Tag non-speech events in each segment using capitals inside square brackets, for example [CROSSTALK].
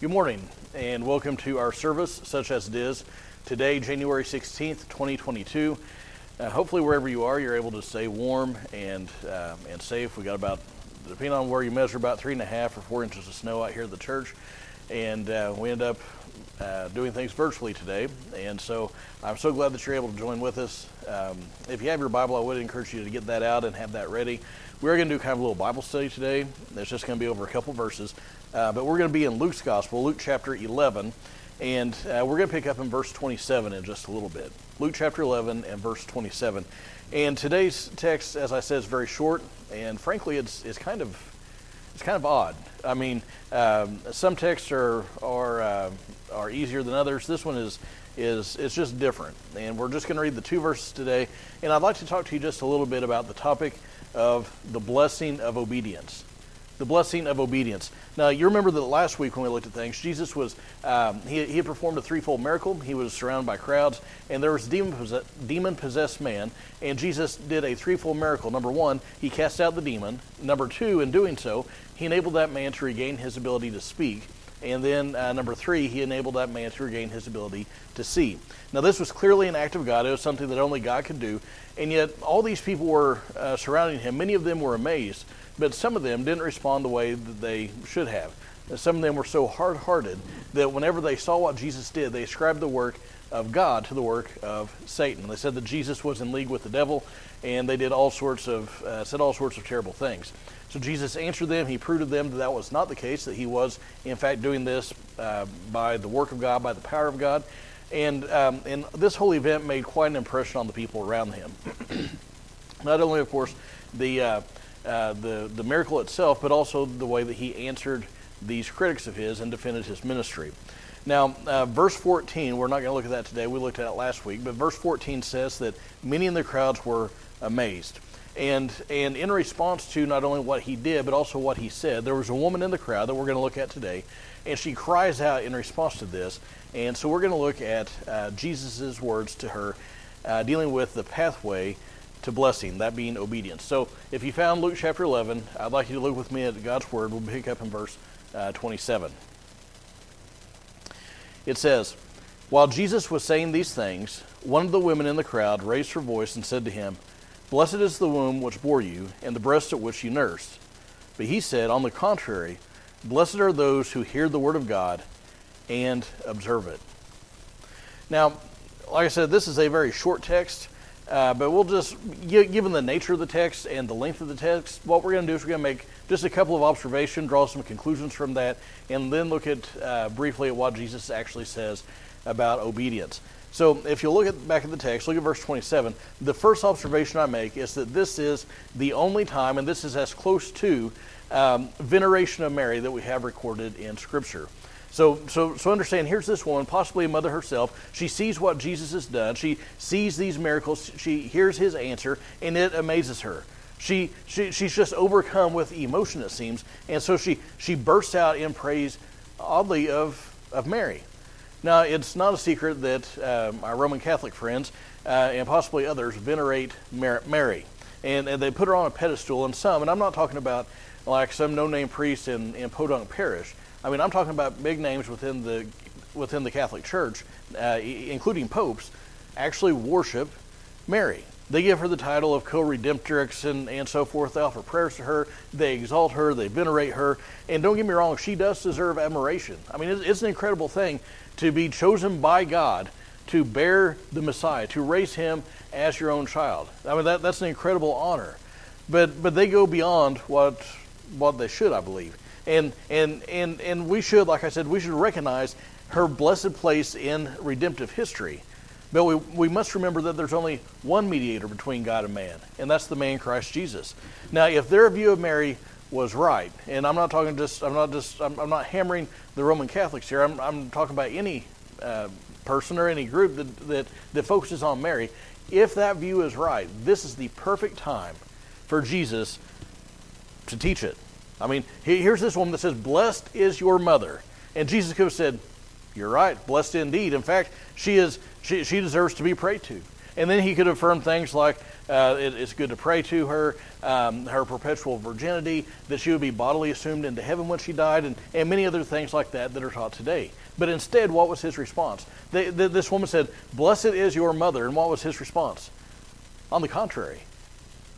Good morning, and welcome to our service, such as it is today, January 16th, 2022. Uh, hopefully, wherever you are, you're able to stay warm and uh, and safe. We got about, depending on where you measure, about three and a half or four inches of snow out here at the church, and uh, we end up uh, doing things virtually today. And so, I'm so glad that you're able to join with us. Um, if you have your Bible, I would encourage you to get that out and have that ready. We're going to do kind of a little Bible study today. It's just going to be over a couple verses. Uh, but we're going to be in Luke's Gospel, Luke chapter 11, and uh, we're going to pick up in verse 27 in just a little bit. Luke chapter 11 and verse 27. And today's text, as I said, is very short, and frankly, it's, it's kind of it's kind of odd. I mean, um, some texts are are uh, are easier than others. This one is is it's just different, and we're just going to read the two verses today. And I'd like to talk to you just a little bit about the topic of the blessing of obedience. The blessing of obedience. Now, you remember that last week when we looked at things, Jesus was, um, he, he had performed a threefold miracle. He was surrounded by crowds, and there was a demon, demon possessed man, and Jesus did a threefold miracle. Number one, he cast out the demon. Number two, in doing so, he enabled that man to regain his ability to speak. And then uh, number three, he enabled that man to regain his ability to see. Now, this was clearly an act of God. It was something that only God could do. And yet, all these people were uh, surrounding him. Many of them were amazed, but some of them didn't respond the way that they should have. Some of them were so hard hearted that whenever they saw what Jesus did, they ascribed the work of God to the work of Satan. They said that Jesus was in league with the devil, and they did all sorts of uh, said all sorts of terrible things. So Jesus answered them. He proved to them that that was not the case. That he was in fact doing this uh, by the work of God, by the power of God, and um, and this whole event made quite an impression on the people around him. [CLEARS THROAT] not only, of course, the uh, uh, the the miracle itself, but also the way that he answered these critics of his and defended his ministry. Now, uh, verse 14, we're not going to look at that today. We looked at it last week, but verse 14 says that many in the crowds were amazed. And, and in response to not only what he did, but also what he said, there was a woman in the crowd that we're going to look at today, and she cries out in response to this. And so we're going to look at uh, Jesus' words to her, uh, dealing with the pathway to blessing, that being obedience. So if you found Luke chapter 11, I'd like you to look with me at God's word. We'll pick up in verse uh, 27. It says, While Jesus was saying these things, one of the women in the crowd raised her voice and said to him, Blessed is the womb which bore you, and the breast at which you nursed. But he said, On the contrary, blessed are those who hear the word of God and observe it. Now, like I said, this is a very short text, uh, but we'll just, given the nature of the text and the length of the text, what we're going to do is we're going to make just a couple of observations, draw some conclusions from that, and then look at uh, briefly at what Jesus actually says about obedience. So, if you look at back at the text, look at verse 27. The first observation I make is that this is the only time, and this is as close to um, veneration of Mary that we have recorded in Scripture. So, so, so understand. Here's this woman, possibly a mother herself. She sees what Jesus has done. She sees these miracles. She hears his answer, and it amazes her. She, she, she's just overcome with emotion, it seems. And so she, she bursts out in praise, oddly, of, of Mary. Now, it's not a secret that um, our Roman Catholic friends uh, and possibly others venerate Mary. And, and, they put her on a pedestal, and some, and I'm not talking about like some no name priest in, in Podunk Parish. I mean, I'm talking about big names within the, within the Catholic Church, uh, including popes, actually worship Mary. They give her the title of co-redemptrix and, and so forth. They offer prayers to her. They exalt her. They venerate her. And don't get me wrong, she does deserve admiration. I mean, it's, it's an incredible thing to be chosen by God to bear the Messiah, to raise him as your own child. I mean, that, that's an incredible honor. But, but they go beyond what, what they should, I believe. And, and, and, and we should, like I said, we should recognize her blessed place in redemptive history. But we, we must remember that there's only one mediator between God and man, and that's the man Christ Jesus. Now, if their view of Mary was right, and I'm not talking just, I'm not just, I'm, I'm not hammering the Roman Catholics here. I'm, I'm talking about any uh, person or any group that, that, that focuses on Mary. If that view is right, this is the perfect time for Jesus to teach it. I mean, here's this woman that says, Blessed is your mother. And Jesus could have said, You're right, blessed indeed. In fact, she is she, she deserves to be prayed to. And then he could affirm things like uh, it, it's good to pray to her, um, her perpetual virginity, that she would be bodily assumed into heaven when she died, and, and many other things like that that are taught today. But instead, what was his response? This woman said, Blessed is your mother. And what was his response? On the contrary.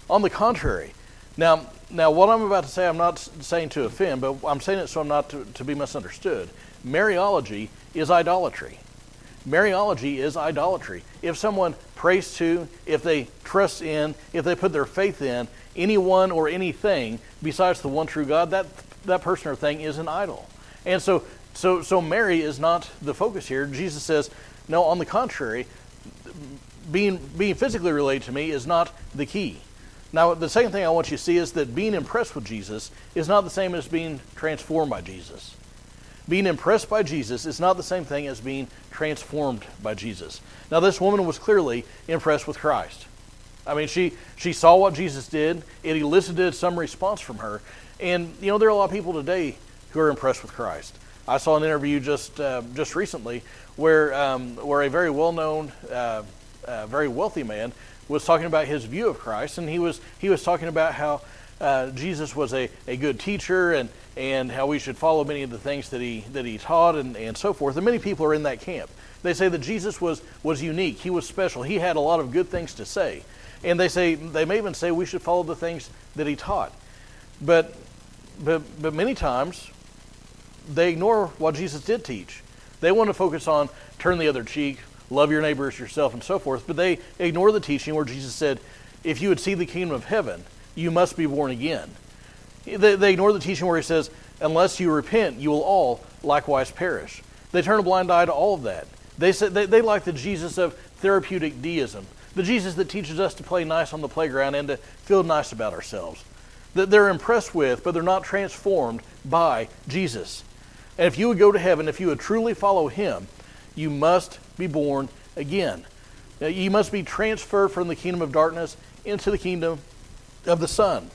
On the contrary. Now, now, what I'm about to say, I'm not saying to offend, but I'm saying it so I'm not to, to be misunderstood. Mariology is idolatry. Mariology is idolatry. If someone prays to, if they trust in, if they put their faith in anyone or anything besides the one true God, that, that person or thing is an idol. And so, so, so Mary is not the focus here. Jesus says, no, on the contrary, being, being physically related to me is not the key. Now, the second thing I want you to see is that being impressed with Jesus is not the same as being transformed by Jesus. Being impressed by Jesus is not the same thing as being transformed by Jesus. Now, this woman was clearly impressed with Christ. I mean, she, she saw what Jesus did, and elicited some response from her. And, you know, there are a lot of people today who are impressed with Christ. I saw an interview just, uh, just recently where, um, where a very well known, uh, uh, very wealthy man was talking about his view of Christ, and he was, he was talking about how uh, Jesus was a, a good teacher and, and how we should follow many of the things that he, that he taught and, and so forth. And many people are in that camp. They say that Jesus was, was unique, he was special, he had a lot of good things to say. And they say they may even say we should follow the things that he taught. But but but many times they ignore what Jesus did teach. They want to focus on turn the other cheek, love your neighbor as yourself, and so forth. But they ignore the teaching where Jesus said, if you would see the kingdom of heaven, you must be born again. They, they ignore the teaching where he says, unless you repent, you will all likewise perish. They turn a blind eye to all of that. They, say, they, they like the Jesus of therapeutic deism, the Jesus that teaches us to play nice on the playground and to feel nice about ourselves. That they're impressed with, but they're not transformed by Jesus. And if you would go to heaven, if you would truly follow him, you must be born again. You must be transferred from the kingdom of darkness into the kingdom of the Son.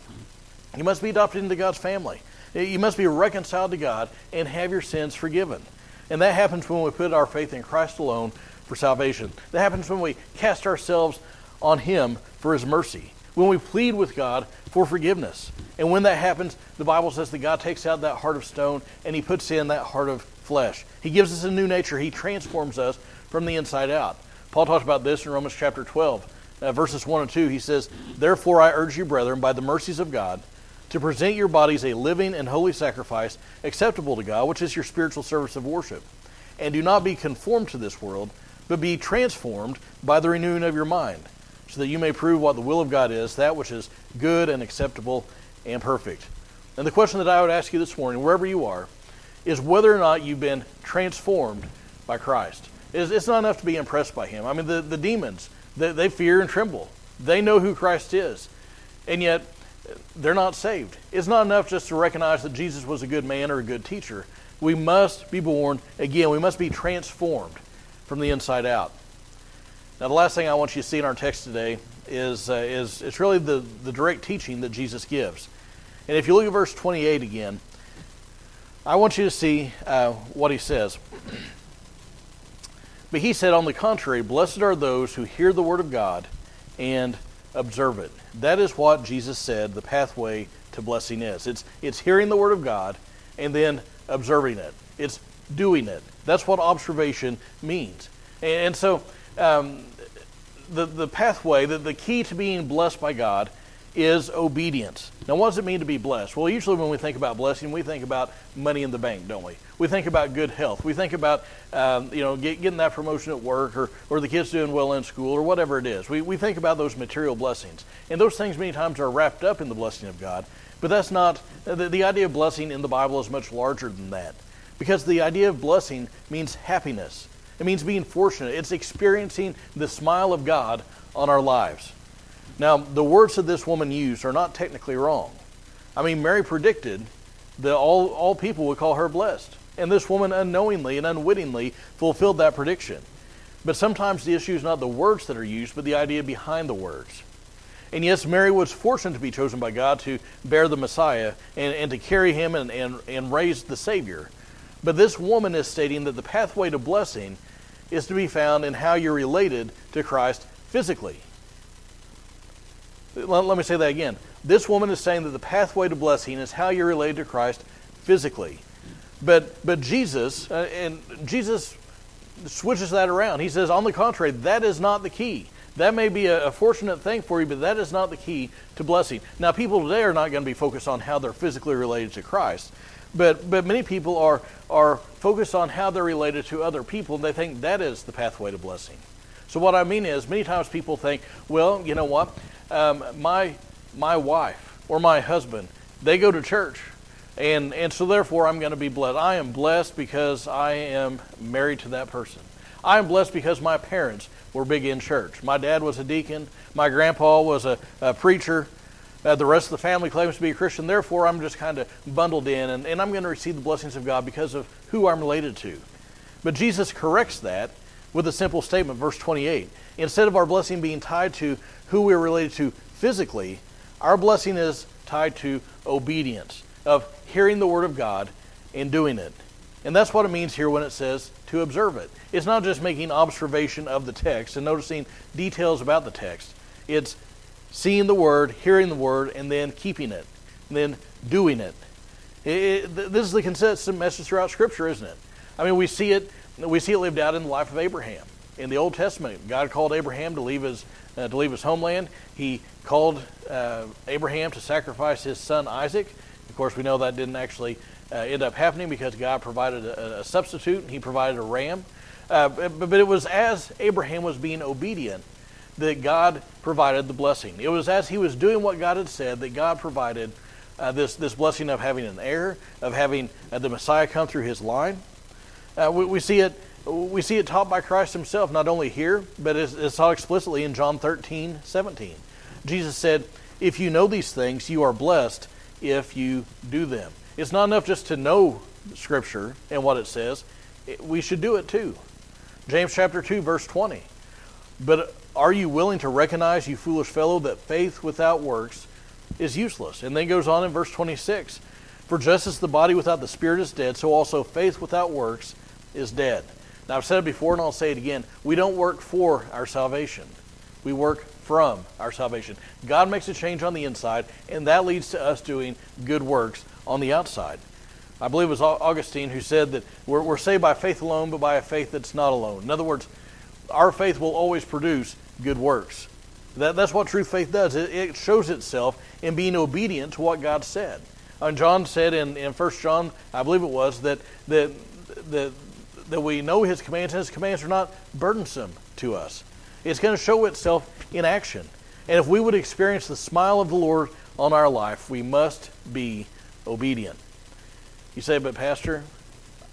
You must be adopted into God's family. You must be reconciled to God and have your sins forgiven. And that happens when we put our faith in Christ alone for salvation. That happens when we cast ourselves on Him for His mercy, when we plead with God for forgiveness. And when that happens, the Bible says that God takes out that heart of stone and He puts in that heart of flesh. He gives us a new nature, He transforms us from the inside out. Paul talks about this in Romans chapter 12, uh, verses 1 and 2. He says, Therefore I urge you, brethren, by the mercies of God, to present your bodies a living and holy sacrifice acceptable to God, which is your spiritual service of worship. And do not be conformed to this world, but be transformed by the renewing of your mind, so that you may prove what the will of God is, that which is good and acceptable and perfect. And the question that I would ask you this morning, wherever you are, is whether or not you've been transformed by Christ. It's not enough to be impressed by Him. I mean, the, the demons, they, they fear and tremble. They know who Christ is. And yet, they're not saved. It's not enough just to recognize that Jesus was a good man or a good teacher. We must be born again. We must be transformed from the inside out. Now, the last thing I want you to see in our text today is, uh, is it's really the, the direct teaching that Jesus gives. And if you look at verse 28 again, I want you to see uh, what he says. But he said, on the contrary, blessed are those who hear the word of God and observe it. That is what Jesus said the pathway to blessing is. It's, it's hearing the Word of God and then observing it, it's doing it. That's what observation means. And, and so, um, the, the pathway, the, the key to being blessed by God is obedience. Now, what does it mean to be blessed? Well, usually when we think about blessing, we think about money in the bank, don't we? We think about good health. We think about, um, you know, get, getting that promotion at work or, or the kids doing well in school or whatever it is. We, we think about those material blessings. And those things many times are wrapped up in the blessing of God. But that's not, the, the idea of blessing in the Bible is much larger than that. Because the idea of blessing means happiness. It means being fortunate. It's experiencing the smile of God on our lives. Now, the words that this woman used are not technically wrong. I mean, Mary predicted that all, all people would call her blessed. And this woman unknowingly and unwittingly fulfilled that prediction. But sometimes the issue is not the words that are used, but the idea behind the words. And yes, Mary was fortunate to be chosen by God to bear the Messiah and, and to carry him and, and, and raise the Savior. But this woman is stating that the pathway to blessing is to be found in how you're related to Christ physically. Let, me say that again. This woman is saying that the pathway to blessing is how you're related to Christ physically. But, but Jesus, uh, and Jesus switches that around. He says, on the contrary, that is not the key. That may be a, a, fortunate thing for you, but that is not the key to blessing. Now, people today are not going to be focused on how they're physically related to Christ, but, but many people are, are focused on how they're related to other people, and they think that is the pathway to blessing. So, what I mean is, many times people think, well, you know what? Um, my, my wife or my husband, they go to church. And, and so, therefore, I'm going to be blessed. I am blessed because I am married to that person. I am blessed because my parents were big in church. My dad was a deacon. My grandpa was a, a preacher. Uh, the rest of the family claims to be a Christian. Therefore, I'm just kind of bundled in, and, and I'm going to receive the blessings of God because of who I'm related to. But Jesus corrects that with a simple statement, verse 28. Instead of our blessing being tied to who we're related to physically, our blessing is tied to obedience, of hearing the Word of God and doing it. And that's what it means here when it says to observe it. It's not just making observation of the text and noticing details about the text. It's seeing the word, hearing the word, and then keeping it, and then doing it. it, this is the consistent message throughout Scripture, isn't it? I mean, we see it. We see it lived out in the life of Abraham. In the Old Testament, God called Abraham to leave his uh, to leave his homeland. He called uh, Abraham to sacrifice his son Isaac. Of course, we know that didn't actually uh, end up happening because God provided a, a substitute. He provided a ram. Uh, but, but it was as Abraham was being obedient that God provided the blessing. It was as he was doing what God had said that God provided uh, this, this blessing of having an heir, of having uh, the Messiah come through his line. Uh, we, we, see it, we see it taught by Christ himself, not only here, but it's, it's taught explicitly in John 13, 17. Jesus said, If you know these things, you are blessed if you do them. It's not enough just to know Scripture and what it says, we should do it too. James chapter 2, verse 20. But are you willing to recognize, you foolish fellow, that faith without works is useless? And then goes on in verse 26 For just as the body without the spirit is dead, so also faith without works is dead. Now, I've said it before and I'll say it again. We don't work for our salvation, we work from our salvation. God makes a change on the inside, and that leads to us doing good works on the outside. I believe it was Augustine who said that we're, we're saved by faith alone, but by a faith that's not alone. In other words, our faith will always produce good works. That, that's what true faith does. It, it, shows itself in being obedient to what God said. And John said in, in 1 John, I believe it was, that, that, that, that we know his commands, and his commands are not burdensome to us. It's going to show itself in action. And if we would experience the smile of the Lord on our life, we must be obedient. You say, but Pastor,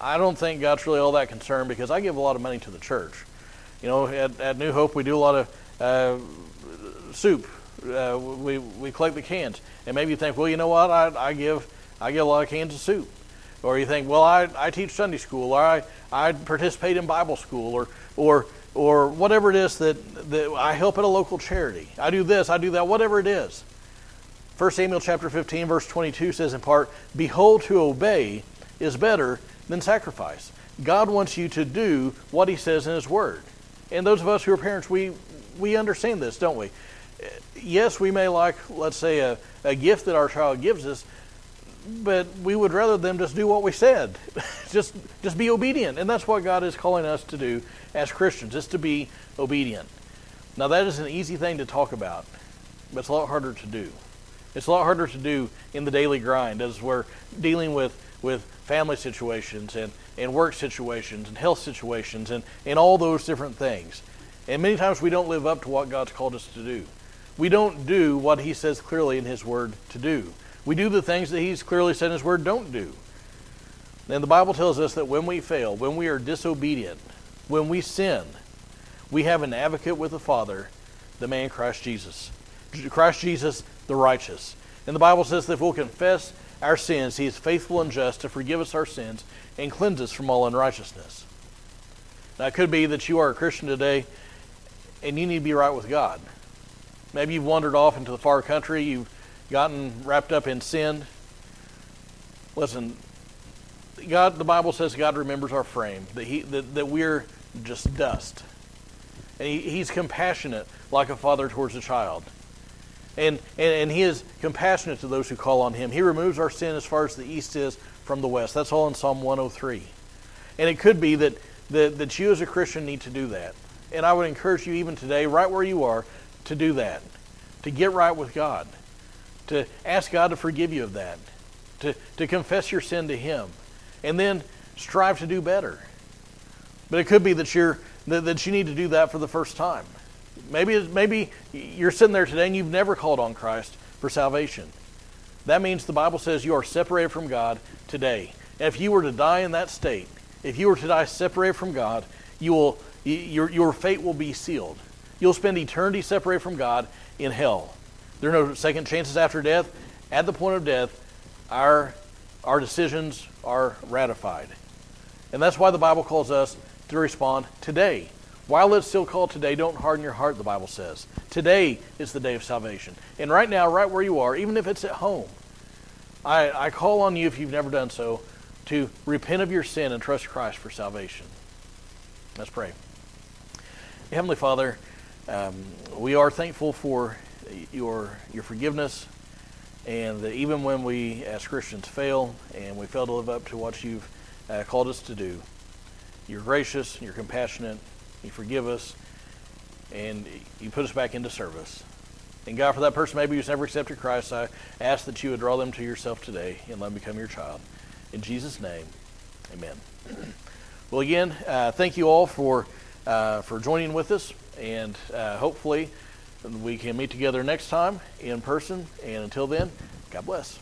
I don't think God's really all that concerned because I give a lot of money to the church. You know, at, at New Hope, we do a lot of uh, soup. Uh, we, we collect the cans. And maybe you think, well, you know what? I, I, give, I give a lot of cans of soup. Or you think, well, I, I teach Sunday school, or I, I participate in Bible school, or, or, or whatever it is that, that I help at a local charity. I do this, I do that, whatever it is. 1 Samuel chapter 15 verse 22 says in part, "Behold to obey is better than sacrifice." God wants you to do what he says in his word. And those of us who are parents, we we understand this, don't we? Yes, we may like, let's say, a, a gift that our child gives us, but we would rather them just do what we said. [LAUGHS] just just be obedient. And that's what God is calling us to do as Christians, is to be obedient. Now that is an easy thing to talk about, but it's a lot harder to do. It's a lot harder to do in the daily grind as we're dealing with, with family situations and, and work situations and health situations and, and all those different things. And many times we don't live up to what God's called us to do. We don't do what He says clearly in His Word to do. We do the things that He's clearly said in His Word don't do. And the Bible tells us that when we fail, when we are disobedient, when we sin, we have an advocate with the Father, the man Christ Jesus. Christ Jesus the righteous. And the Bible says that if we'll confess our sins, He is faithful and just to forgive us our sins and cleanse us from all unrighteousness. Now, it could be that you are a Christian today and you need to be right with God. Maybe you've wandered off into the far country, you've gotten wrapped up in sin. Listen, God, the Bible says God remembers our frame, that, he, that, that we're just dust. And he, he's compassionate like a father towards a child. And, and, and he is compassionate to those who call on him. He removes our sin as far as the east is from the west. That's all in Psalm 103. And it could be that, that, that you as a Christian need to do that. And I would encourage you, even today, right where you are, to do that, to get right with God, to ask God to forgive you of that, to, to confess your sin to Him, and then strive to do better. But it could be that, you're, that, that you need to do that for the first time. Maybe, maybe you're sitting there today and you've never called on Christ for salvation. That means the Bible says you are separated from God today. If you were to die in that state, if you were to die separated from God, you will, your, your fate will be sealed. You'll spend eternity separated from God in hell. There are no second chances after death. At the point of death, our, our decisions are ratified. And that's why the Bible calls us to respond today. While it's still called today, don't harden your heart, the Bible says. Today is the day of salvation. And right now, right where you are, even if it's at home, I, I call on you, if you've never done so, to repent of your sin and trust Christ for salvation. Let's pray. Heavenly Father, um, we are thankful for your, your forgiveness, and that even when we as Christians fail and we fail to live up to what you've uh, called us to do, you're gracious, you're compassionate, you forgive us, and you put us back into service. And God, for that person maybe who's never accepted Christ, I ask that you would draw them to yourself today and let them become your child. In Jesus' name, amen. [CLEARS THROAT] Well, again, uh, thank you all for, uh, for joining with us, and uh, hopefully we can meet together next time in person. And until then, God bless.